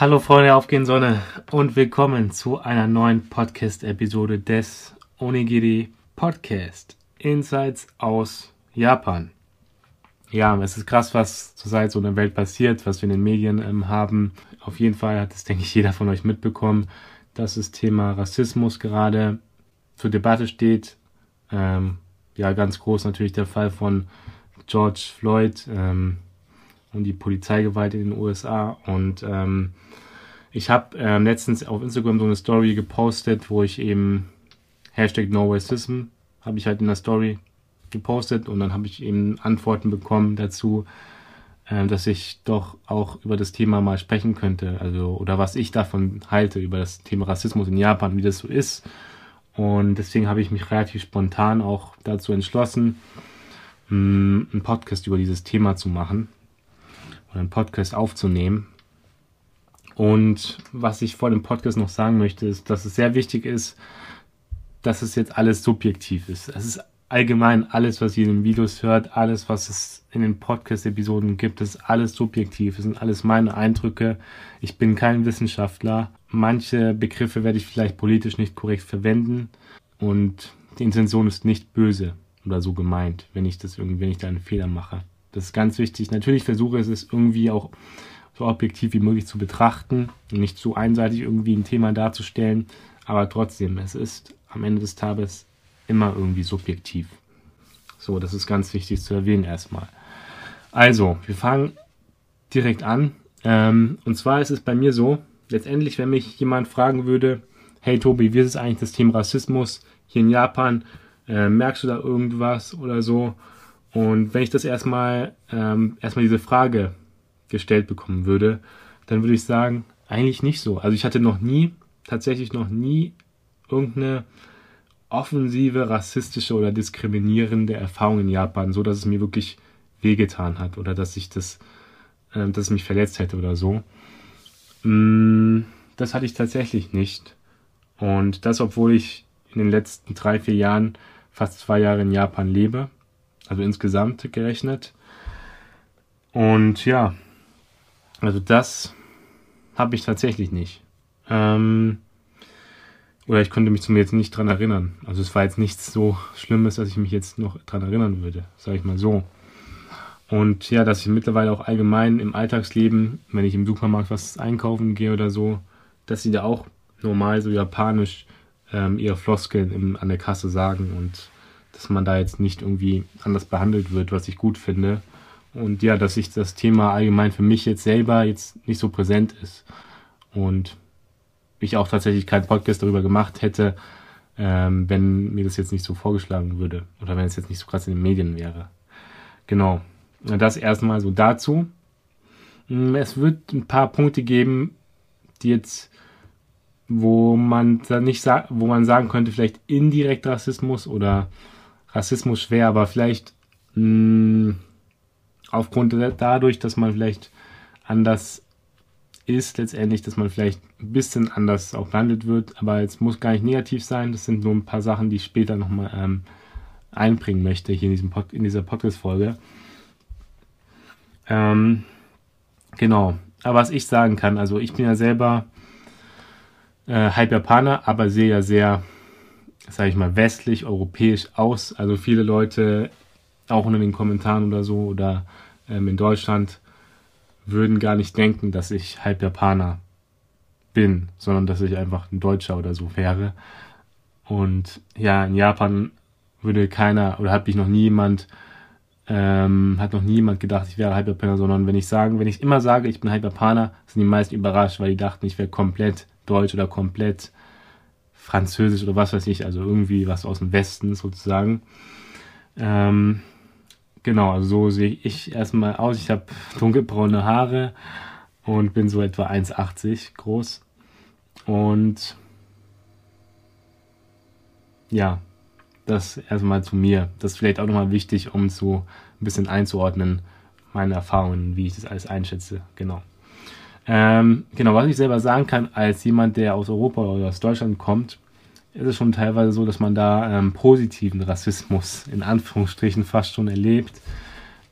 Hallo Freunde, aufgehen Sonne und willkommen zu einer neuen Podcast-Episode des Onigiri Podcast Insights aus Japan. Ja, es ist krass, was zurzeit so in der Welt passiert, was wir in den Medien ähm, haben. Auf jeden Fall hat es, denke ich, jeder von euch mitbekommen, dass das Thema Rassismus gerade zur Debatte steht. Ähm, ja, ganz groß natürlich der Fall von George Floyd ähm, und die Polizeigewalt in den USA. Und ähm, ich habe ähm, letztens auf Instagram so eine Story gepostet, wo ich eben Hashtag No Racism habe ich halt in der Story gepostet und dann habe ich eben Antworten bekommen dazu, äh, dass ich doch auch über das Thema mal sprechen könnte, also oder was ich davon halte über das Thema Rassismus in Japan, wie das so ist. Und deswegen habe ich mich relativ spontan auch dazu entschlossen, mm, einen Podcast über dieses Thema zu machen oder einen Podcast aufzunehmen. Und was ich vor dem Podcast noch sagen möchte, ist, dass es sehr wichtig ist, dass es jetzt alles subjektiv ist. Es ist allgemein alles, was ihr in den Videos hört, alles, was es in den Podcast-Episoden gibt, ist alles subjektiv. Es sind alles meine Eindrücke. Ich bin kein Wissenschaftler. Manche Begriffe werde ich vielleicht politisch nicht korrekt verwenden und die Intention ist nicht böse oder so gemeint, wenn ich das irgendwie, wenn ich da einen Fehler mache. Das ist ganz wichtig. Natürlich versuche ich es irgendwie auch so objektiv wie möglich zu betrachten und nicht zu einseitig irgendwie ein Thema darzustellen. Aber trotzdem, es ist am Ende des Tages immer irgendwie subjektiv. So, das ist ganz wichtig zu erwähnen erstmal. Also, wir fangen direkt an. Ähm, und zwar ist es bei mir so, letztendlich, wenn mich jemand fragen würde, hey Tobi, wie ist es eigentlich das Thema Rassismus hier in Japan? Äh, merkst du da irgendwas oder so? Und wenn ich das erstmal, ähm, erstmal diese Frage gestellt bekommen würde, dann würde ich sagen, eigentlich nicht so. Also ich hatte noch nie, tatsächlich noch nie irgendeine offensive, rassistische oder diskriminierende Erfahrung in Japan, so dass es mir wirklich wehgetan hat oder dass ich das, äh, dass es mich verletzt hätte oder so. Mm, das hatte ich tatsächlich nicht. Und das, obwohl ich in den letzten drei, vier Jahren fast zwei Jahre in Japan lebe. Also insgesamt gerechnet. Und ja, also das habe ich tatsächlich nicht. Ähm, oder ich konnte mich zumindest nicht dran erinnern. Also es war jetzt nichts so Schlimmes, dass ich mich jetzt noch dran erinnern würde, sage ich mal so. Und ja, dass ich mittlerweile auch allgemein im Alltagsleben, wenn ich im Supermarkt was einkaufen gehe oder so, dass sie da auch normal so japanisch ähm, ihre Floskeln im, an der Kasse sagen und dass man da jetzt nicht irgendwie anders behandelt wird, was ich gut finde. Und ja, dass sich das Thema allgemein für mich jetzt selber jetzt nicht so präsent ist. Und ich auch tatsächlich keinen Podcast darüber gemacht hätte, ähm, wenn mir das jetzt nicht so vorgeschlagen würde oder wenn es jetzt nicht so krass in den Medien wäre. Genau. Das erstmal so dazu. Hm, es wird ein paar Punkte geben, die jetzt, wo man da nicht wo man sagen könnte, vielleicht indirekt Rassismus oder Rassismus schwer, aber vielleicht mh, hm, aufgrund dadurch, dass man vielleicht anders ist letztendlich, dass man vielleicht ein bisschen anders auch behandelt wird, aber es muss gar nicht negativ sein. Das sind nur ein paar Sachen, die ich später nochmal ähm, einbringen möchte hier in, diesem Pod in dieser Podcast-Folge. Ähm, genau. Aber was ich sagen kann, also ich bin ja selber äh, halb Japaner, aber sehe ja sehr, sage ich mal, westlich, europäisch aus. Also viele Leute, auch unter den Kommentaren oder so, oder ähm, in Deutschland, würden gar nicht denken, dass ich halb Japaner bin, sondern dass ich einfach ein Deutscher oder so wäre. Und ja, in Japan würde keiner oder hat mich noch nie jemand, ähm, hat noch nie jemand gedacht, ich wäre halb Japaner, sondern wenn ich sagen, wenn ich immer sage, ich bin halb Japaner, sind die meisten überrascht, weil die dachten, ich wäre komplett deutsch oder komplett französisch oder was weiß ich, also irgendwie was aus dem Westen sozusagen. Ähm, Genau, also so sehe ich erstmal aus. Ich habe dunkelbraune Haare und bin so etwa 1,80 groß. Und ja, das erstmal zu mir. Das ist vielleicht auch nochmal wichtig, um so ein bisschen einzuordnen, meine Erfahrungen, wie ich das alles einschätze. Genau. Ähm, genau, was ich selber sagen kann, als jemand, der aus Europa oder aus Deutschland kommt, ist es schon teilweise so, dass man da ähm, positiven Rassismus in Anführungsstrichen fast schon erlebt.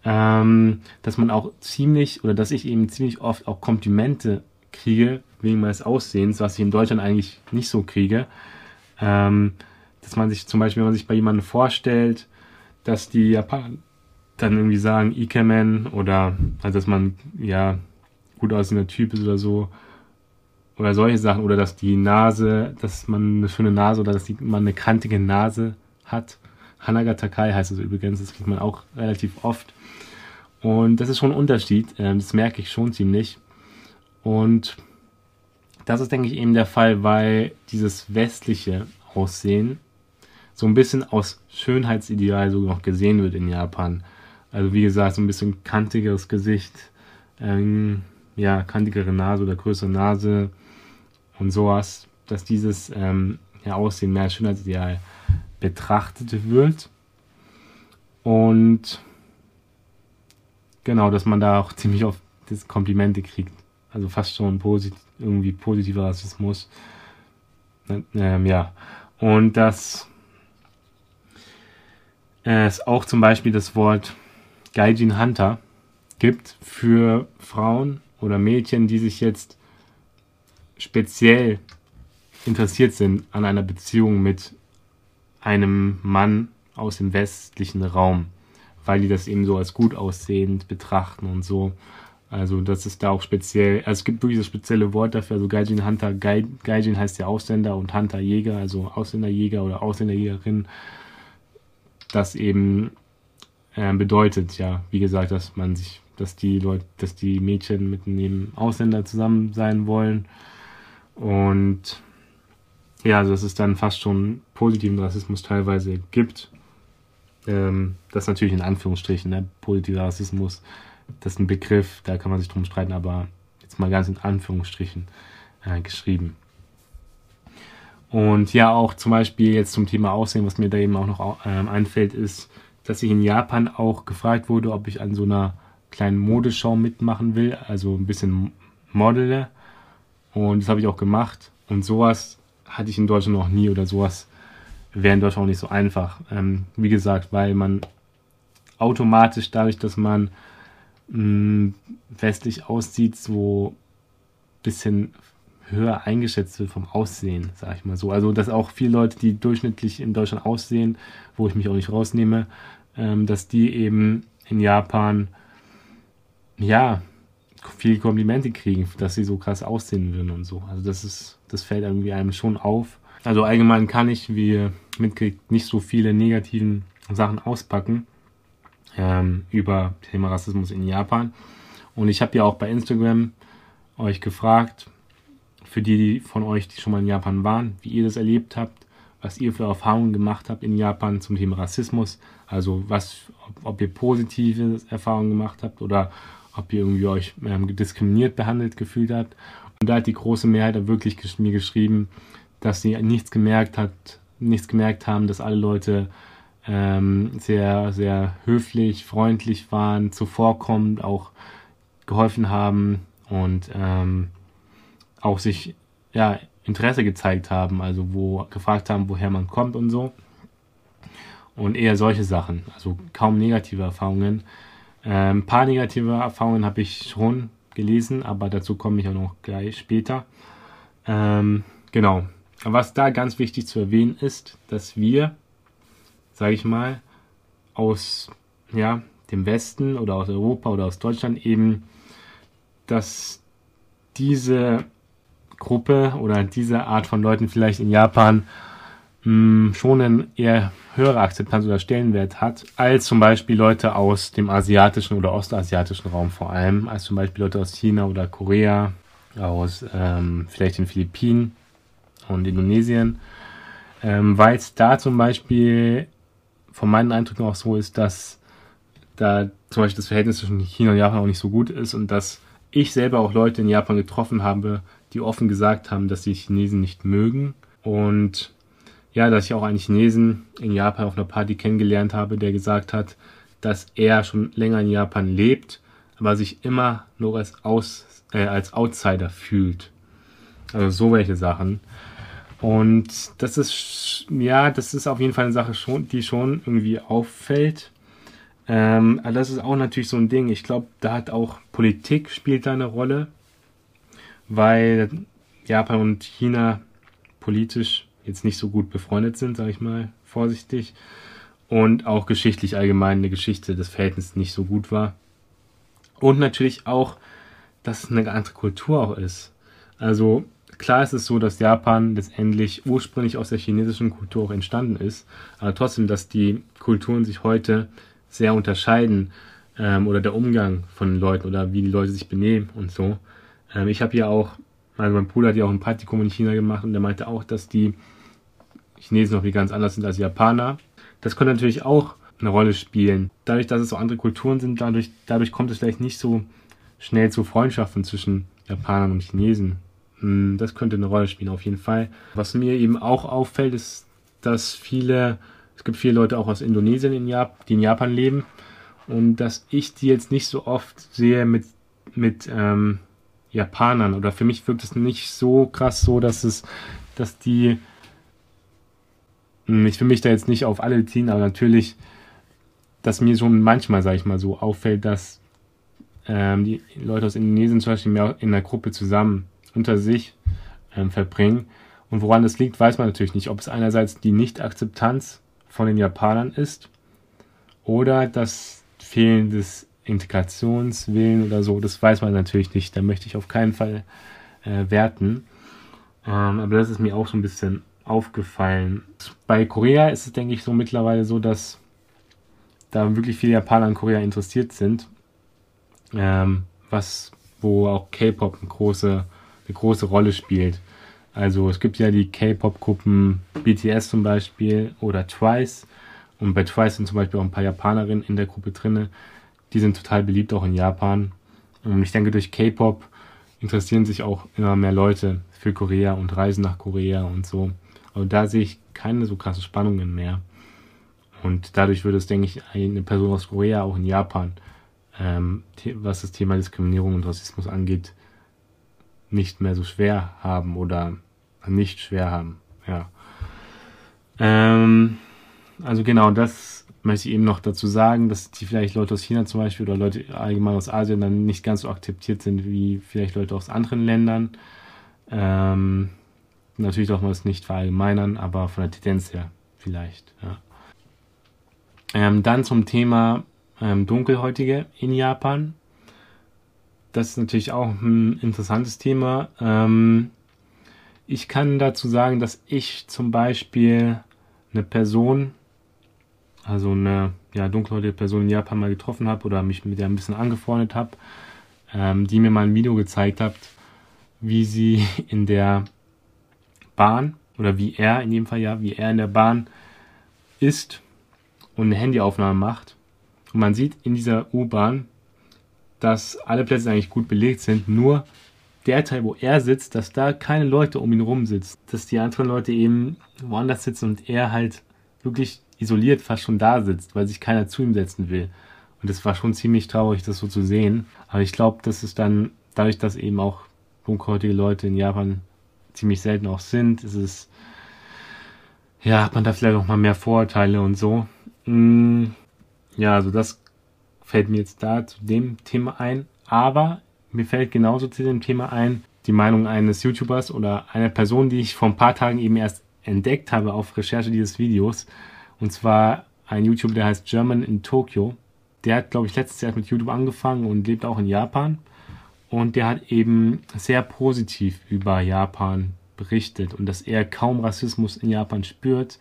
Ähm, dass man auch ziemlich oder dass ich eben ziemlich oft auch Komplimente kriege, wegen meines Aussehens, was ich in Deutschland eigentlich nicht so kriege. Ähm, dass man sich zum Beispiel, wenn man sich bei jemandem vorstellt, dass die Japaner dann irgendwie sagen, Ikemen oder also dass man ja gut aussehender Typ ist oder so. Oder solche Sachen. Oder dass die Nase, dass man eine schöne Nase oder dass die, man eine kantige Nase hat. Hanaga Takai heißt es übrigens, das kriegt man auch relativ oft. Und das ist schon ein Unterschied, ähm, das merke ich schon ziemlich. Und das ist, denke ich, eben der Fall, weil dieses westliche Aussehen so ein bisschen aus Schönheitsideal so noch gesehen wird in Japan. Also wie gesagt, so ein bisschen kantigeres Gesicht, ähm, ja, kantigere Nase oder größere Nase und sowas, dass dieses ähm, ja, Aussehen mehr als Schönheitsideal betrachtet wird. Und genau, dass man da auch ziemlich oft das Komplimente kriegt. Also fast schon posit irgendwie positiver Rassismus. Ähm, ja. Und dass es auch zum Beispiel das Wort Gaijin Hunter gibt für Frauen oder Mädchen, die sich jetzt speziell interessiert sind an einer Beziehung mit einem Mann aus dem westlichen Raum, weil die das eben so als gut aussehend betrachten und so. Also das ist da auch speziell, also es gibt wirklich das spezielle Wort dafür, also Gaijin Hunter, Gaijin heißt ja Ausländer und Hunter Jäger, also Ausländerjäger oder Ausländerjägerin, das eben äh, bedeutet, ja, wie gesagt, dass man sich, dass die Leute, dass die Mädchen mit einem Ausländer zusammen sein wollen und ja, also dass es dann fast schon positiven Rassismus teilweise gibt. Ähm, das natürlich in Anführungsstrichen, ne? positiver Rassismus, das ist ein Begriff, da kann man sich drum streiten, aber jetzt mal ganz in Anführungsstrichen äh, geschrieben. Und ja, auch zum Beispiel jetzt zum Thema Aussehen, was mir da eben auch noch ähm, einfällt, ist, dass ich in Japan auch gefragt wurde, ob ich an so einer kleinen Modeschau mitmachen will, also ein bisschen modele. Und das habe ich auch gemacht. Und sowas hatte ich in Deutschland noch nie oder sowas wäre in Deutschland auch nicht so einfach. Ähm, wie gesagt, weil man automatisch dadurch, dass man mh, mm, westlich aussieht, so ein bisschen höher eingeschätzt wird vom Aussehen, sag ich mal so. Also, dass auch viele Leute, die durchschnittlich in Deutschland aussehen, wo ich mich auch nicht rausnehme, ähm, dass die eben in Japan, ja, viele Komplimente kriegen, dass sie so krass aussehen würden und so. Also das ist, das fällt irgendwie einem schon auf. Also allgemein kann ich, wie ihr mitkriegt, nicht so viele negativen Sachen auspacken ähm, über Thema Rassismus in Japan. Und ich habe ja auch bei Instagram euch gefragt, für die, von euch, die schon mal in Japan waren, wie ihr das erlebt habt, was ihr für Erfahrungen gemacht habt in Japan zum Thema Rassismus. Also was, ob ihr positive Erfahrungen gemacht habt oder ob ihr irgendwie euch ähm, diskriminiert behandelt gefühlt habt. Und da hat die große Mehrheit wirklich mir geschrieben, dass sie nichts gemerkt hat, nichts gemerkt haben, dass alle Leute ähm, sehr, sehr höflich, freundlich waren, zuvorkommend, auch geholfen haben und ähm, auch sich ja, Interesse gezeigt haben, also wo gefragt haben, woher man kommt und so. Und eher solche Sachen, also kaum negative Erfahrungen. Ein paar negative Erfahrungen habe ich schon gelesen, aber dazu komme ich auch noch gleich später. Ähm, genau. Was da ganz wichtig zu erwähnen ist, dass wir, sage ich mal, aus ja, dem Westen oder aus Europa oder aus Deutschland eben, dass diese Gruppe oder diese Art von Leuten vielleicht in Japan mh, hm, schon eine eher höhere Akzeptanz oder Stellenwert hat, als zum Beispiel Leute aus dem asiatischen oder ostasiatischen Raum vor allem, als zum Beispiel Leute aus China oder Korea, aus ähm, vielleicht den Philippinen und Indonesien, ähm, weil es da zum Beispiel von meinen Eindrücken auch so ist, dass da zum Beispiel das Verhältnis zwischen China und Japan auch nicht so gut ist und dass ich selber auch Leute in Japan getroffen habe, die offen gesagt haben, dass sie Chinesen nicht mögen. Und ja, dass ich auch einen Chinesen in Japan auf einer Party kennengelernt habe, der gesagt hat, dass er schon länger in Japan lebt, aber sich immer nur als, Aus, äh, als Outsider fühlt. Also so welche Sachen. Und das ist, ja, das ist auf jeden Fall eine Sache, schon, die schon irgendwie auffällt. Ähm, aber das ist auch natürlich so ein Ding. Ich glaube, da hat auch Politik spielt da eine Rolle. weil Japan und China politisch jetzt nicht so gut befreundet sind, sage ich mal vorsichtig. Und auch geschichtlich allgemein eine Geschichte des Verhältnisses nicht so gut war. Und natürlich auch, dass es eine andere Kultur auch ist. Also klar ist es so, dass Japan letztendlich ursprünglich aus der chinesischen Kultur auch entstanden ist, aber trotzdem, dass die Kulturen sich heute sehr unterscheiden ähm, oder der Umgang von Leuten oder wie die Leute sich benehmen und so. Ähm, ich habe ja auch, also mein Bruder hat ja auch ein Praktikum in China gemacht und der meinte auch, dass die Chinesen noch wie ganz anders sind als Japaner. Das könnte natürlich auch eine Rolle spielen. Dadurch, dass es so andere Kulturen sind, dadurch, dadurch kommt es vielleicht nicht so schnell zu Freundschaften zwischen Japanern und Chinesen. Hm, das könnte eine Rolle spielen, auf jeden Fall. Was mir eben auch auffällt, ist, dass viele, es gibt viele Leute auch aus Indonesien, in Jap die in Japan leben. Und dass ich die jetzt nicht so oft sehe mit, mit ähm, Japanern. Oder für mich wirkt es nicht so krass so, dass es, dass die, ich will mich da jetzt nicht auf alle ziehen, aber natürlich, dass mir schon manchmal, sage ich mal so, auffällt, dass ähm, die Leute aus Indonesien zum Beispiel mehr in der Gruppe zusammen unter sich ähm, verbringen. Und woran das liegt, weiß man natürlich nicht. Ob es einerseits die Nicht-Akzeptanz von den Japanern ist oder das fehlendes Integrationswillen oder so, das weiß man natürlich nicht. Da möchte ich auf keinen Fall äh, werten. Ähm, aber das ist mir auch so ein bisschen aufgefallen. Bei Korea ist es, denke ich, so mittlerweile so, dass da wirklich viele Japaner an Korea interessiert sind. Ähm, was, wo auch K-Pop eine große eine große Rolle spielt. Also es gibt ja die K-Pop-Gruppen BTS zum Beispiel oder Twice. Und bei Twice sind zum Beispiel auch ein paar Japanerinnen in der Gruppe drinne. Die sind total beliebt auch in Japan. Und ich denke, durch K-Pop interessieren sich auch immer mehr Leute für Korea und reisen nach Korea und so. Aber da sehe ich keine so krassen Spannungen mehr. Und dadurch würde es, denke ich, eine Person aus Korea auch in Japan, ähm, was das Thema Diskriminierung und Rassismus angeht, nicht mehr so schwer haben oder nicht schwer haben. Ja. Ähm, also genau, das möchte ich eben noch dazu sagen, dass die vielleicht Leute aus China zum Beispiel oder Leute allgemein aus Asien dann nicht ganz so akzeptiert sind wie vielleicht Leute aus anderen Ländern. Ähm, natürlich darf man es nicht verallgemeinern, aber von der Tendenz her vielleicht. Ja. Ähm, dann zum Thema ähm, Dunkelhäutige in Japan das ist natürlich auch ein interessantes Thema. Ähm, ich kann dazu sagen, dass ich zum Beispiel eine Person, also eine ja, dunkelhäutige Person in Japan mal getroffen habe oder mich mit der ein bisschen angefreundet habe, ähm, die mir mal ein Video gezeigt hat, wie sie in der Bahn oder wie er in jedem Fall ja, wie er in der Bahn ist und eine Handyaufnahme macht. Und man sieht in dieser U-Bahn, dass alle Plätze eigentlich gut belegt sind, nur der Teil, wo er sitzt, dass da keine Leute um ihn rum sitzen, dass die anderen Leute eben woanders sitzen und er halt wirklich isoliert fast schon da sitzt, weil sich keiner zu ihm setzen will. Und es war schon ziemlich traurig, das so zu sehen. Aber ich glaube, dass es dann, dadurch, dass eben auch dunkelhäutige Leute in Japan ziemlich selten auch sind, ist es, ja, hat man da vielleicht auch mal mehr Vorurteile und so. Mm, ja, also das fällt mir jetzt da zu dem Thema ein. Aber mir fällt genauso zu dem Thema ein die Meinung eines YouTubers oder einer Person, die ich vor ein paar Tagen eben erst entdeckt habe auf Recherche dieses Videos. Und zwar ein YouTuber, der heißt German in Tokyo. Der hat, glaube ich, letztes Jahr mit YouTube angefangen und lebt auch in Japan. Und der hat eben sehr positiv über Japan berichtet und dass er kaum Rassismus in Japan spürt.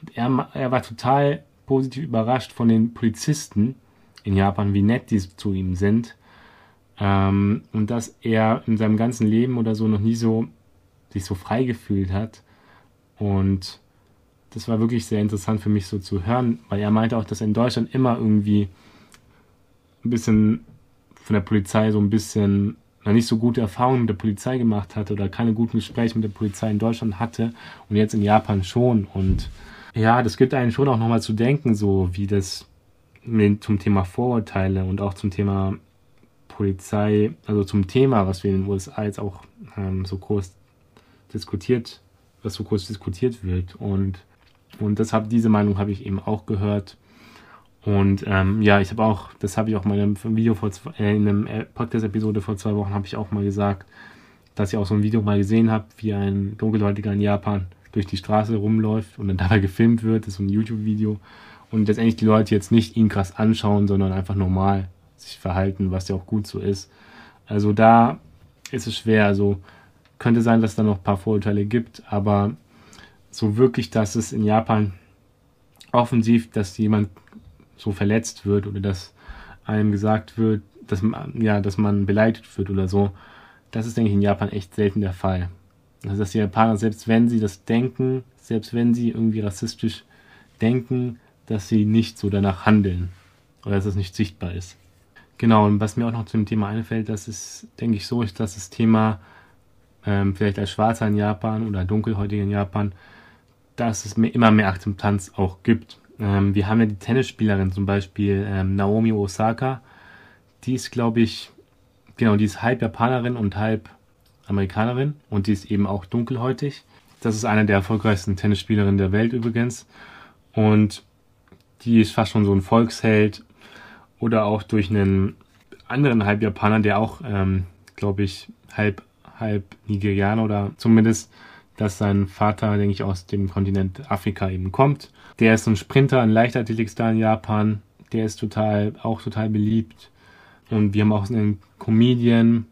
Und er, er war total positiv überrascht von den Polizisten, in Japan, wie nett die zu ihm sind. Ähm, und dass er in seinem ganzen Leben oder so noch nie so sich so frei gefühlt hat. Und das war wirklich sehr interessant für mich so zu hören, weil er meinte auch, dass er in Deutschland immer irgendwie ein bisschen von der Polizei so ein bisschen noch nicht so gute Erfahrungen mit der Polizei gemacht hatte oder keine guten Gespräche mit der Polizei in Deutschland hatte und jetzt in Japan schon. Und ja, das gibt einen schon auch nochmal zu denken, so wie das zum Thema Vorurteile und auch zum Thema Polizei, also zum Thema, was wir in den USA jetzt auch ähm, so groß diskutiert, was so groß diskutiert wird. Und, und deshalb, diese Meinung habe ich eben auch gehört. Und ähm, ja, ich habe auch, das habe ich auch in einem Video vor zwei, äh, in einem Podcast-Episode vor zwei Wochen habe ich auch mal gesagt, dass ich auch so ein Video mal gesehen habe, wie ein Dunkelhäutiger in Japan durch die Straße rumläuft und dann dabei gefilmt wird. Das ist so ein YouTube-Video. Und letztendlich die Leute jetzt nicht ihn krass anschauen, sondern einfach normal sich verhalten, was ja auch gut so ist. Also da ist es schwer. Also könnte sein, dass es da noch ein paar Vorurteile gibt, aber so wirklich, dass es in Japan offensiv, dass jemand so verletzt wird oder dass einem gesagt wird, dass man, ja, dass man beleidigt wird oder so, das ist, denke ich, in Japan echt selten der Fall. Also, dass die Japaner, selbst wenn sie das denken, selbst wenn sie irgendwie rassistisch denken, dass sie nicht so danach handeln oder dass es nicht sichtbar ist. Genau, und was mir auch noch zum Thema einfällt, das ist, denke ich, so ist, dass das Thema ähm, vielleicht als Schwarzer in Japan oder Dunkelhäutiger in Japan, dass es immer mehr Akzeptanz auch gibt. Ähm, wir haben ja die Tennisspielerin zum Beispiel ähm, Naomi Osaka, die ist, glaube ich, genau, die ist halb Japanerin und halb Amerikanerin und die ist eben auch dunkelhäutig. Das ist eine der erfolgreichsten Tennisspielerinnen der Welt übrigens. Und die ist fast schon so ein Volksheld. Oder auch durch einen anderen Halbjapaner, der auch, ähm, glaube ich, halb, halb Nigerianer oder zumindest, dass sein Vater, denke ich, aus dem Kontinent Afrika eben kommt. Der ist ein Sprinter, ein Leichtathletikstar in Japan. Der ist total, auch total beliebt. Und wir haben auch einen Comedian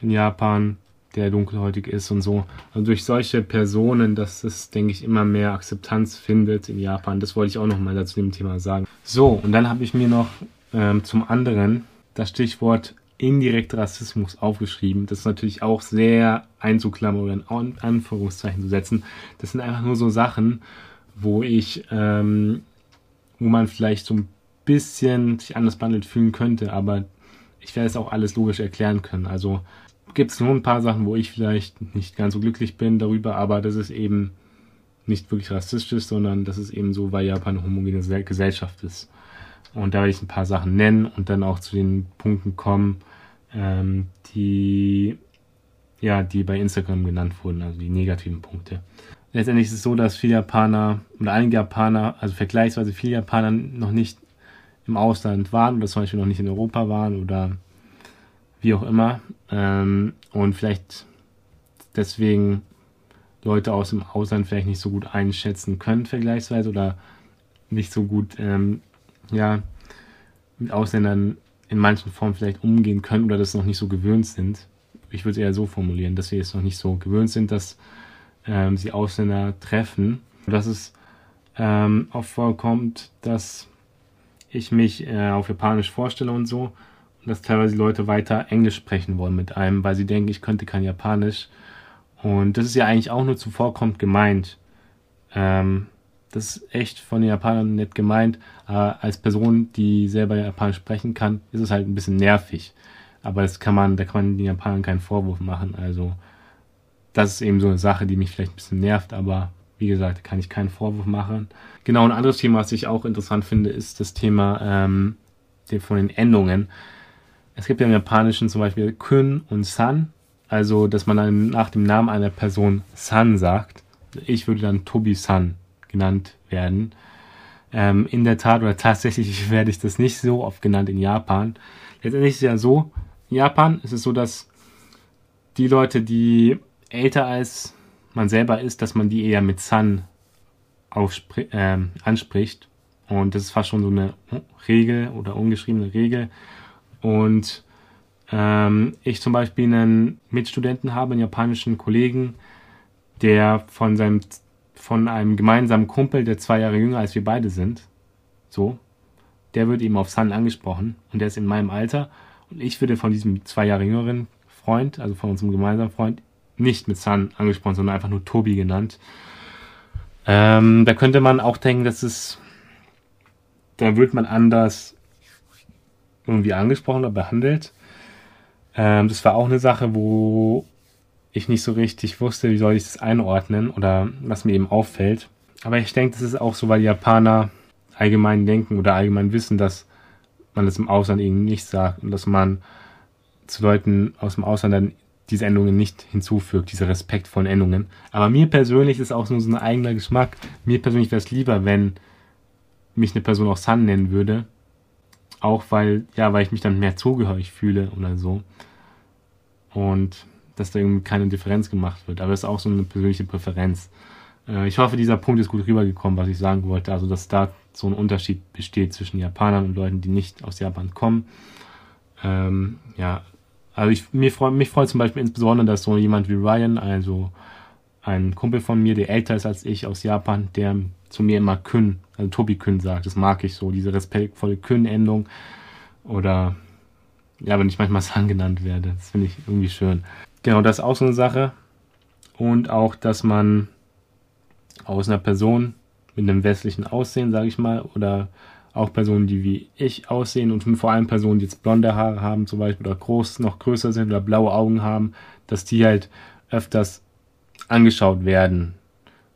in Japan, der dunkelhäutig ist und so. Also durch solche Personen, dass es, denke ich, immer mehr Akzeptanz findet in Japan. Das wollte ich auch nochmal dazu dem Thema sagen. So, und dann habe ich mir noch ähm, zum anderen das Stichwort indirekter Rassismus aufgeschrieben. Das ist natürlich auch sehr einzuklammern oder in Anführungszeichen zu setzen. Das sind einfach nur so Sachen, wo ich, ähm, wo man vielleicht so ein bisschen sich anders behandelt fühlen könnte, aber ich werde es auch alles logisch erklären können. Also gibt es nur ein paar Sachen, wo ich vielleicht nicht ganz so glücklich bin darüber, aber das ist eben nicht wirklich rassistisch, sondern das ist eben so, weil Japan eine homogene Gesellschaft ist. Und da werde ich ein paar Sachen nennen und dann auch zu den Punkten kommen, ähm, die, ja, die bei Instagram genannt wurden, also die negativen Punkte. Letztendlich ist es so, dass viele Japaner oder einige Japaner, also vergleichsweise viele Japaner noch nicht im Ausland waren oder zum Beispiel noch nicht in Europa waren oder wie auch immer. Ähm, und vielleicht deswegen Leute aus dem Ausland vielleicht nicht so gut einschätzen können, vergleichsweise, oder nicht so gut ähm, ja, mit Ausländern in manchen Formen vielleicht umgehen können oder das noch nicht so gewöhnt sind. Ich würde es eher so formulieren, dass sie es noch nicht so gewöhnt sind, dass ähm, sie Ausländer treffen. Dass es ähm, oft vorkommt, dass ich mich äh, auf Japanisch vorstelle und so und dass teilweise Leute weiter Englisch sprechen wollen mit einem, weil sie denken, ich könnte kein Japanisch. Und das ist ja eigentlich auch nur zuvorkommt gemeint. Ähm, das ist echt von den Japanern nett gemeint. Aber als Person, die selber Japanisch sprechen kann, ist es halt ein bisschen nervig. Aber das kann man, da kann man den Japanern keinen Vorwurf machen. Also, das ist eben so eine Sache, die mich vielleicht ein bisschen nervt, aber wie gesagt, kann ich keinen Vorwurf machen. Genau, ein anderes Thema, was ich auch interessant finde, ist das Thema ähm, von den Endungen. Es gibt ja im Japanischen zum Beispiel Kun und San, also dass man dann nach dem Namen einer Person San sagt. Ich würde dann Tobi-san genannt werden. Ähm, in der Tat oder tatsächlich werde ich das nicht so oft genannt in Japan. Letztendlich ist es ja so, in Japan ist es so, dass die Leute, die älter als man selber ist, dass man die eher mit San äh, anspricht. Und das ist fast schon so eine Regel oder ungeschriebene Regel. Und ähm, ich zum Beispiel einen Mitstudenten habe, einen japanischen Kollegen, der von seinem von einem gemeinsamen Kumpel, der zwei Jahre jünger als wir beide sind, so, der wird eben auf San angesprochen und der ist in meinem Alter und ich würde von diesem zwei Jahre jüngeren Freund, also von unserem gemeinsamen Freund, nicht mit San angesprochen, sondern einfach nur Tobi genannt. Ähm, da könnte man auch denken, dass es, da wird man anders irgendwie angesprochen oder behandelt. Ähm, das war auch eine Sache, wo ich nicht so richtig wusste, wie soll ich das einordnen oder was mir eben auffällt. Aber ich denke, das ist auch so, weil Japaner allgemein denken oder allgemein wissen, dass man das im Ausland eben nicht sagt und dass man zu Leuten aus dem Ausland dann diese Endungen nicht hinzufügt, diese respektvollen Endungen. Aber mir persönlich ist auch nur so ein eigener Geschmack. Mir persönlich wäre es lieber, wenn mich eine Person auch San nennen würde. Auch weil, ja, weil ich mich dann mehr zugehörig fühle oder so. Und dass da irgendwie keine Differenz gemacht wird. Aber das ist auch so eine persönliche Präferenz. Äh, ich hoffe, dieser Punkt ist gut rübergekommen, was ich sagen wollte. Also, dass da so ein Unterschied besteht zwischen Japanern und Leuten, die nicht aus Japan kommen. Ähm, ja, also ich, mir freu, mich freut zum Beispiel insbesondere, dass so jemand wie Ryan, also ein Kumpel von mir, der älter ist als ich aus Japan, der zu mir immer Kün, also Tobi Kün sagt. Das mag ich so, diese respektvolle Kün-Endung. Oder, ja, wenn ich manchmal San genannt werde. Das finde ich irgendwie schön. Genau, das ist auch so eine Sache. Und auch, dass man aus einer Person mit einem westlichen Aussehen, sage ich mal, oder auch Personen, die wie ich aussehen und vor allem Personen, die jetzt blonde Haare haben zum Beispiel oder groß, noch größer sind oder blaue Augen haben, dass die halt öfters angeschaut werden.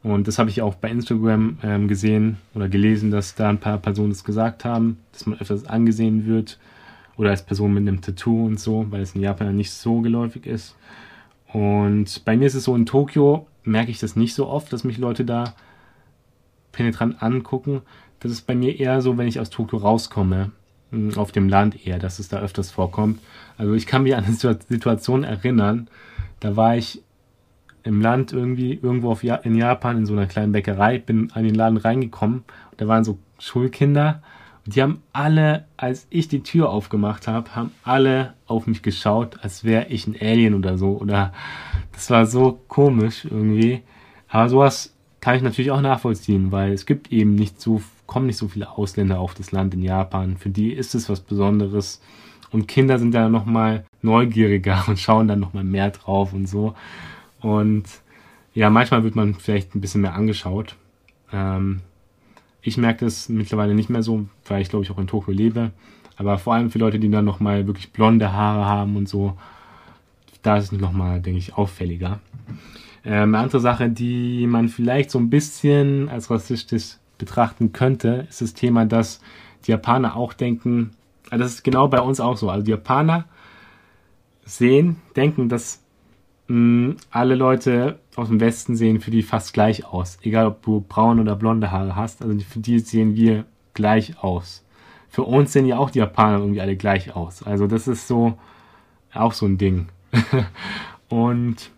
Und das habe ich auch bei Instagram ähm, gesehen oder gelesen, dass da ein paar Personen das gesagt haben, dass man öfters angesehen wird oder als Person mit einem Tattoo und so, weil es in Japan ja nicht so geläufig ist. Und bei mir ist es so, in Tokio merke ich das nicht so oft, dass mich Leute da penetrant angucken. Das ist bei mir eher so, wenn ich aus Tokio rauskomme, hm, auf dem Land eher, dass es da öfters vorkommt. Also ich kann mich an eine Situation erinnern, da war ich im Land irgendwie, irgendwo ja in Japan in so einer kleinen Bäckerei, bin an den Laden reingekommen da waren so Schulkinder und die haben alle, als ich die Tür aufgemacht habe, haben alle auf mich geschaut, als wäre ich ein Alien oder so. Oder das war so komisch irgendwie. Aber sowas kann ich natürlich auch nachvollziehen, weil es gibt eben nicht so, kommen nicht so viele Ausländer auf das Land in Japan. Für die ist es was Besonderes. Und Kinder sind da nochmal neugieriger und schauen dann nochmal mehr drauf und so. Und ja, manchmal wird man vielleicht ein bisschen mehr angeschaut. Ähm, ich merke das mittlerweile nicht mehr so, weil ich glaube ich auch in Tokio lebe. Aber vor allem für Leute, die dann nochmal wirklich blonde Haare haben und so, da ist es nochmal, denke ich, auffälliger. Ähm, eine andere Sache, die man vielleicht so ein bisschen als rassistisch betrachten könnte, ist das Thema, dass die Japaner auch denken, also das ist genau bei uns auch so. Also die Japaner sehen, denken, dass mh, mm, alle Leute aus dem Westen sehen für die fast gleich aus. Egal, ob du braune oder blonde Haare hast. Also für die sehen wir gleich aus. Für uns sehen ja auch die Japaner irgendwie alle gleich aus. Also das ist so auch so ein Ding. Und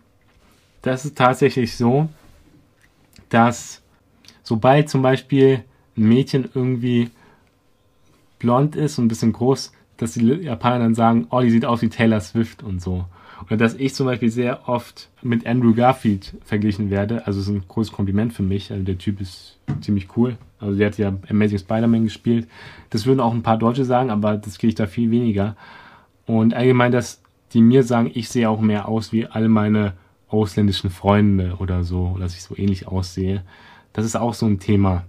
das ist tatsächlich so, dass sobald zum Beispiel ein Mädchen irgendwie blond ist und ein bisschen groß, dass die Japaner dann sagen, oh, die sieht aus wie Taylor Swift und so. Oder dass ich zum Beispiel sehr oft mit Andrew Garfield verglichen werde. Also es ist ein großes Kompliment für mich. Also der Typ ist ziemlich cool. Also der hat ja Amazing Spider-Man gespielt. Das würden auch ein paar Deutsche sagen, aber das kriege ich da viel weniger. Und allgemein, dass die mir sagen, ich sehe auch mehr aus wie all meine ausländischen Freunde oder so, dass ich so ähnlich aussehe. Das ist auch so ein Thema.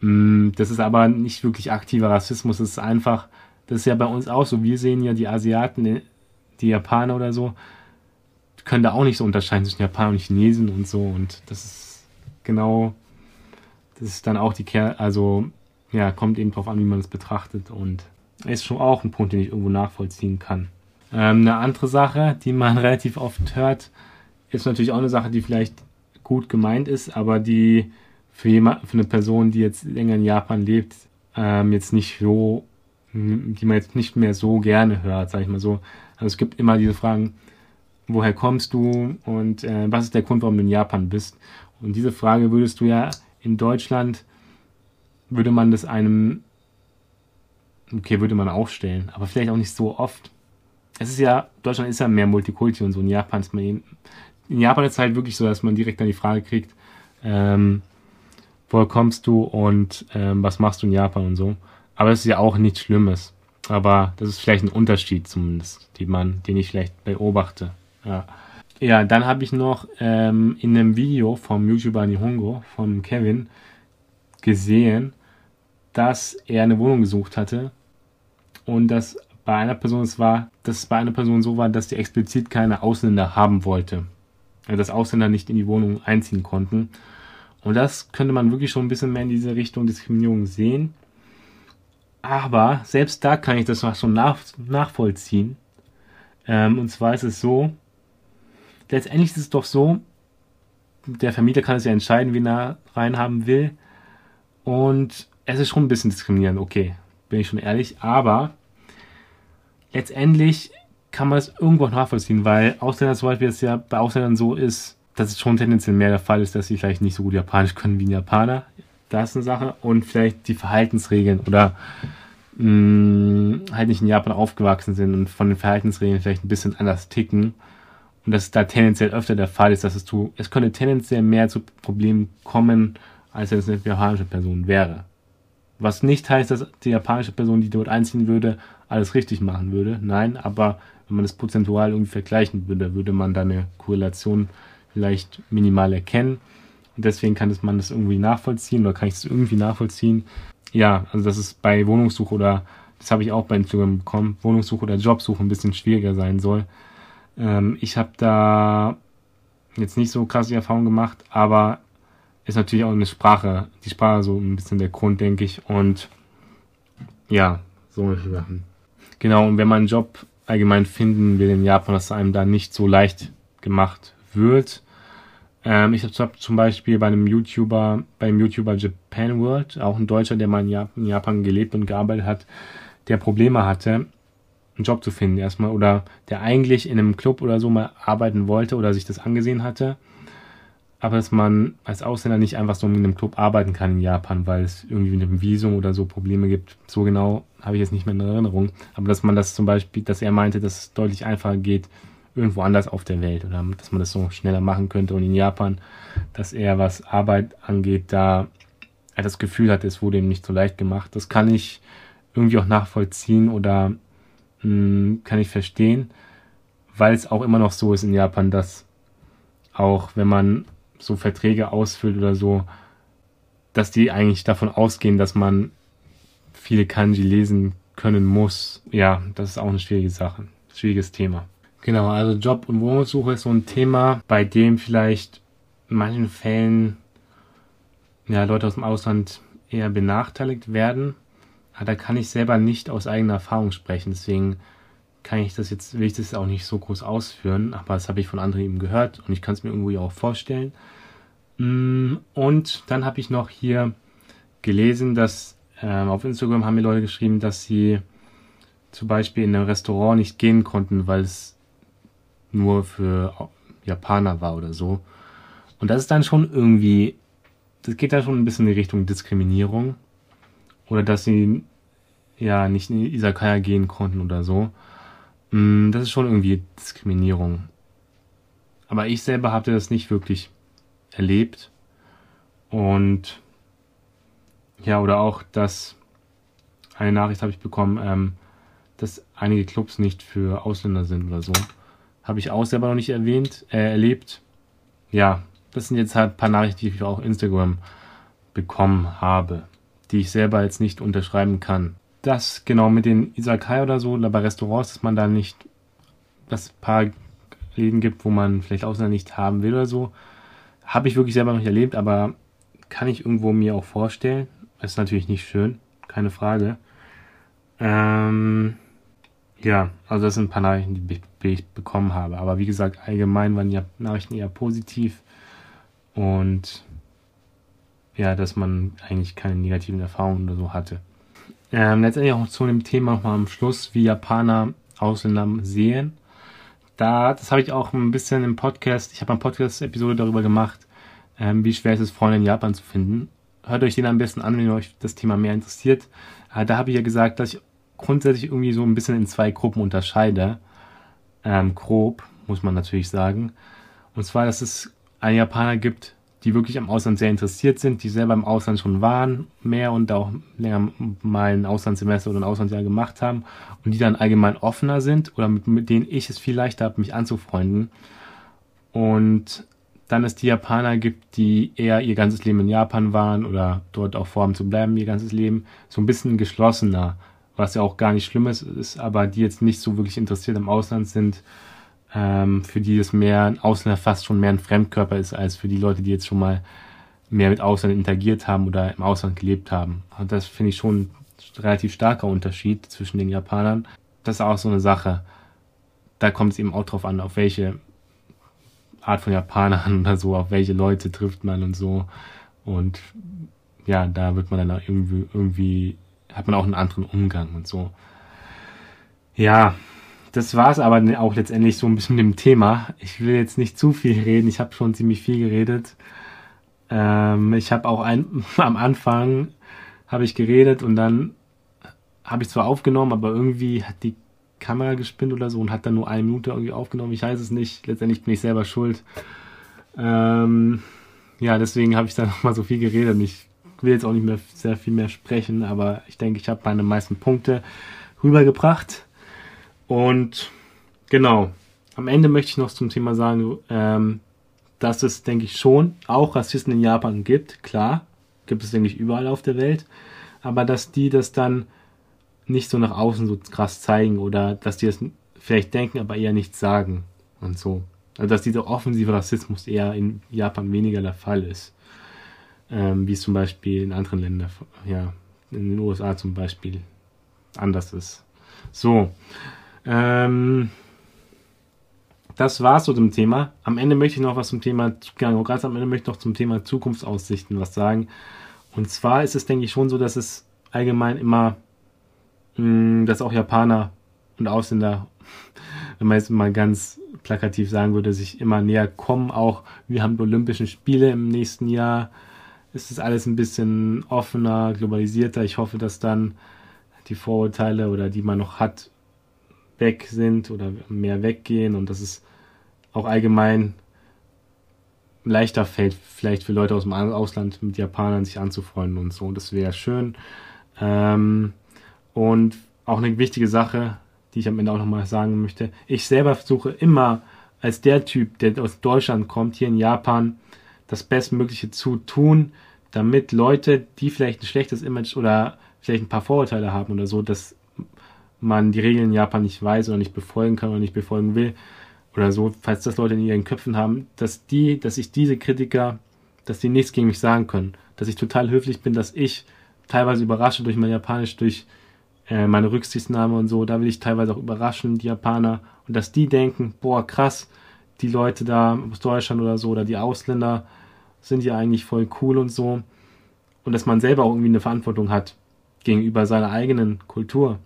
Mm, das ist aber nicht wirklich aktiver Rassismus. Das ist einfach, das ist ja bei uns auch so. Wir sehen ja die Asiaten die Japaner oder so, können da auch nicht so unterscheiden zwischen Japaner und Chinesen und so. Und das ist genau, das ist dann auch die Kehr, also ja, kommt eben drauf an, wie man es betrachtet und ist schon auch ein Punkt, den ich irgendwo nachvollziehen kann. Ähm, eine andere Sache, die man relativ oft hört, ist natürlich auch eine Sache, die vielleicht gut gemeint ist, aber die für, jemand, für eine Person, die jetzt länger in Japan lebt, ähm, jetzt nicht so, die man jetzt nicht mehr so gerne hört, sag ich mal so, also es gibt immer diese Fragen, woher kommst du und äh, was ist der Grund, warum du in Japan bist? Und diese Frage würdest du ja in Deutschland, würde man das einem, okay, würde man auch stellen, aber vielleicht auch nicht so oft. Es ist ja, Deutschland ist ja mehr Multikulti und so, in Japan ist man eben, in Japan ist es halt wirklich so, dass man direkt dann die Frage kriegt, ähm, woher kommst du und ähm, was machst du in Japan und so. Aber es ist ja auch nichts Schlimmes. Aber das ist vielleicht ein Unterschied zumindest, den, man, den ich vielleicht beobachte. Ja, ja dann habe ich noch ähm, in einem Video vom YouTuber Nihongo, von Kevin, gesehen, dass er eine Wohnung gesucht hatte und dass bei einer Person es war, dass es bei einer Person so war, dass die explizit keine Ausländer haben wollte. Also dass Ausländer nicht in die Wohnung einziehen konnten. Und das könnte man wirklich schon ein bisschen mehr in diese Richtung Diskriminierung sehen. Aber selbst da kann ich das noch schon nach, nachvollziehen. Ähm, und zwar ist es so, letztendlich ist es doch so, der Vermieter kann es ja entscheiden, wen er reinhaben will. Und es ist schon ein bisschen diskriminierend, okay, bin ich schon ehrlich. Aber letztendlich kann man es irgendwo nachvollziehen, weil Ausländer zum Beispiel jetzt ja bei Ausländern so ist, dass es schon tendenziell mehr der Fall ist, dass sie vielleicht nicht so gut Japanisch können wie ein Japaner. Das ist eine Sache. Und vielleicht die Verhaltensregeln oder mh, mm, halt nicht in Japan aufgewachsen sind und von den Verhaltensregeln vielleicht ein bisschen anders ticken. Und dass es da tendenziell öfter der Fall ist, dass es zu, es könnte tendenziell mehr zu Problemen kommen, als wenn es eine japanische Person wäre. Was nicht heißt, dass die japanische Person, die dort einziehen würde, alles richtig machen würde. Nein, aber wenn man das prozentual irgendwie vergleichen würde, würde man da eine Korrelation vielleicht minimal erkennen. Und deswegen kann man das irgendwie nachvollziehen oder kann ich das irgendwie nachvollziehen. Ja, also dass es bei Wohnungssuche oder, das habe ich auch bei Instagram bekommen, Wohnungssuche oder Jobsuche ein bisschen schwieriger sein soll. Ähm, ich habe da jetzt nicht so krasse Erfahrungen gemacht, aber ist natürlich auch eine Sprache, die Sprache so ein bisschen der Grund, denke ich. Und ja, so Sachen. Genau, und wenn man einen Job allgemein finden will in Japan, dass einem da nicht so leicht gemacht wird. Ähm, ich habe zum Beispiel bei einem YouTuber, beim YouTuber Japan World, auch ein Deutscher, der mal in Japan gelebt und gearbeitet hat, der Probleme hatte, einen Job zu finden erstmal oder der eigentlich in einem Club oder so mal arbeiten wollte oder sich das angesehen hatte aber dass man als Ausländer nicht einfach so in einem Club arbeiten kann in Japan, weil es irgendwie mit dem Visum oder so Probleme gibt. So genau habe ich jetzt nicht mehr in Erinnerung. Aber dass man das zum Beispiel, dass er meinte, dass es deutlich einfacher geht, irgendwo anders auf der Welt oder dass man das so schneller machen könnte. Und in Japan, dass er, was Arbeit angeht, da er das Gefühl hat, es wurde ihm nicht so leicht gemacht. Das kann ich irgendwie auch nachvollziehen oder mh, hm, kann ich verstehen, weil es auch immer noch so ist in Japan, dass auch wenn man so Verträge ausfüllt oder so, dass die eigentlich davon ausgehen, dass man viele Kanji lesen können muss. Ja, das ist auch eine schwierige Sache, schwieriges Thema. Genau, also Job- und Wohnungssuche ist so ein Thema, bei dem vielleicht in manchen Fällen ja, Leute aus dem Ausland eher benachteiligt werden. Aber da kann ich selber nicht aus eigener Erfahrung sprechen. Deswegen kann ich das jetzt, will ich das auch nicht so groß ausführen, aber das habe ich von anderen eben gehört und ich kann es mir irgendwie auch vorstellen. Mm, und dann habe ich noch hier gelesen, dass äh, auf Instagram haben mir Leute geschrieben, dass sie zum Beispiel in einem Restaurant nicht gehen konnten, weil es nur für Japaner war oder so. Und das ist dann schon irgendwie, das geht da schon ein bisschen in die Richtung Diskriminierung. Oder dass sie ja nicht in Isakaya gehen konnten oder so. Mm, das ist schon irgendwie Diskriminierung. Aber ich selber hatte das nicht wirklich erlebt. Und ja, oder auch, dass eine Nachricht habe ich bekommen, ähm, dass einige Clubs nicht für Ausländer sind oder so. Habe ich auch selber noch nicht erwähnt, äh, erlebt. Ja, das sind jetzt halt ein paar Nachrichten, die ich auch Instagram bekommen habe, die ich selber jetzt nicht unterschreiben kann das genau mit den Isakai oder so, oder bei Restaurants, dass man da nicht, dass paar Läden gibt, wo man vielleicht Ausländer nicht haben will oder so. Habe ich wirklich selber noch nicht erlebt, aber kann ich irgendwo mir auch vorstellen. ist natürlich nicht schön, keine Frage. Ähm, ja, also das sind ein paar Nachrichten, die ich bekommen habe. Aber wie gesagt, allgemein waren die Nachrichten eher positiv und ja, dass man eigentlich keine negativen Erfahrungen oder so hatte. Ähm, letztendlich auch zu dem Thema nochmal am Schluss, wie Japaner Ausländer sehen. Da, das habe ich auch ein bisschen im Podcast, ich habe eine Podcast-Episode darüber gemacht, ähm, wie schwer es ist, Freunde in Japan zu finden. Hört euch den am besten an, wenn euch das Thema mehr interessiert. Äh, da habe ich ja gesagt, dass ich grundsätzlich irgendwie so ein bisschen in zwei Gruppen unterscheide. Ähm, grob, muss man natürlich sagen. Und zwar, dass es einen Japaner gibt, die wirklich am Ausland sehr interessiert sind, die selber im Ausland schon waren, mehr und auch länger mal ein Auslandssemester oder ein Auslandsjahr gemacht haben und die dann allgemein offener sind oder mit, mit denen ich es viel leichter habe, mich anzufreunden. Und dann es die Japaner gibt, die eher ihr ganzes Leben in Japan waren oder dort auch vorhaben zu bleiben, ihr ganzes Leben, so ein bisschen geschlossener, was ja auch gar nicht schlimm ist, aber die jetzt nicht so wirklich interessiert im Ausland sind, ähm, für die es mehr ein Ausländer fast schon mehr ein Fremdkörper ist, als für die Leute, die jetzt schon mal mehr mit Ausland interagiert haben oder im Ausland gelebt haben. Und das finde ich schon ein relativ starker Unterschied zwischen den Japanern. Das ist auch so eine Sache. Da kommt es eben auch drauf an, auf welche Art von Japanern oder so, auf welche Leute trifft man und so. Und ja, da wird man dann irgendwie, irgendwie hat man auch einen anderen Umgang und so. Ja, das war es aber ne, auch letztendlich so ein bisschen dem Thema. Ich will jetzt nicht zu viel reden. Ich habe schon ziemlich viel geredet. Ähm, ich habe auch ein, am Anfang habe ich geredet und dann habe ich zwar aufgenommen, aber irgendwie hat die Kamera gespinnt oder so und hat dann nur eine Minute irgendwie aufgenommen. Ich weiß es nicht. Letztendlich bin ich selber schuld. Ähm, ja, deswegen habe ich da nochmal so viel geredet. Ich will jetzt auch nicht mehr sehr viel mehr sprechen, aber ich denke, ich habe meine meisten Punkte rübergebracht. Und genau, am Ende möchte ich noch zum Thema sagen, ähm, dass es, denke ich, schon auch Rassisten in Japan gibt. Klar, gibt es, denke ich, überall auf der Welt. Aber dass die das dann nicht so nach außen so krass zeigen oder dass die das vielleicht denken, aber eher nichts sagen und so. Also dass dieser offensive Rassismus eher in Japan weniger der Fall ist. Ähm, wie es zum Beispiel in anderen Ländern, ja, in den USA zum Beispiel anders ist. So. Ähm, das war's so zum Thema. Am Ende möchte ich noch was zum Thema, ganz am Ende möchte ich noch zum Thema Zukunftsaussichten was sagen. Und zwar ist es, denke ich, schon so, dass es allgemein immer, mh, mm, dass auch Japaner und Ausländer, wenn man jetzt mal ganz plakativ sagen würde, sich immer näher kommen. Auch wir haben die Olympischen Spiele im nächsten Jahr. Ist alles ein bisschen offener, globalisierter. Ich hoffe, dass dann die Vorurteile oder die man noch hat, weg sind oder mehr weggehen und dass es auch allgemein leichter fällt, vielleicht für Leute aus dem Ausland mit Japanern sich anzufreunden und so. Und das wäre schön. Ähm, und auch eine wichtige Sache, die ich am Ende auch nochmal sagen möchte. Ich selber versuche immer als der Typ, der aus Deutschland kommt, hier in Japan, das Bestmögliche zu tun, damit Leute, die vielleicht ein schlechtes Image oder vielleicht ein paar Vorurteile haben oder so, dass man die Regeln in Japan nicht weiß oder nicht befolgen kann oder nicht befolgen will oder so, falls das Leute in ihren Köpfen haben, dass die, dass ich diese Kritiker, dass die nichts gegen mich sagen können, dass ich total höflich bin, dass ich teilweise überrasche durch mein Japanisch, durch äh, meine Rücksichtnahme und so, da will ich teilweise auch überraschen, die Japaner, und dass die denken, boah, krass, die Leute da aus Deutschland oder so, oder die Ausländer sind ja eigentlich voll cool und so. Und dass man selber auch irgendwie eine Verantwortung hat gegenüber seiner eigenen Kultur.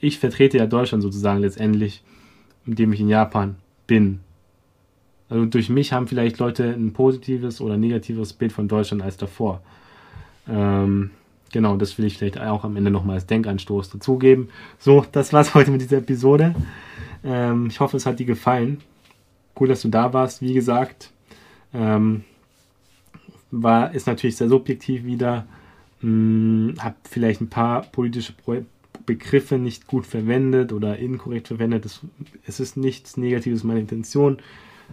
Ich vertrete ja Deutschland sozusagen letztendlich, indem ich in Japan bin. Also durch mich haben vielleicht Leute ein positives oder negatives Bild von Deutschland als davor. Ähm, genau, das will ich vielleicht auch am Ende nochmal als Denkanstoß dazugeben. So, das war's heute mit dieser Episode. Ähm, ich hoffe, es hat dir gefallen. Cool, dass du da warst. Wie gesagt, ähm, war, ist natürlich sehr subjektiv wieder. Hm, hab vielleicht ein paar politische Pro Begriffe nicht gut verwendet oder inkorrekt verwendet. Das, es ist nichts Negatives meine Intention.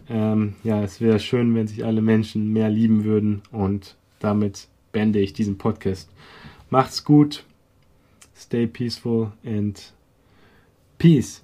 Ähm, ja, es wäre schön, wenn sich alle Menschen mehr lieben würden und damit beende ich diesen Podcast. Macht's gut, stay peaceful and peace.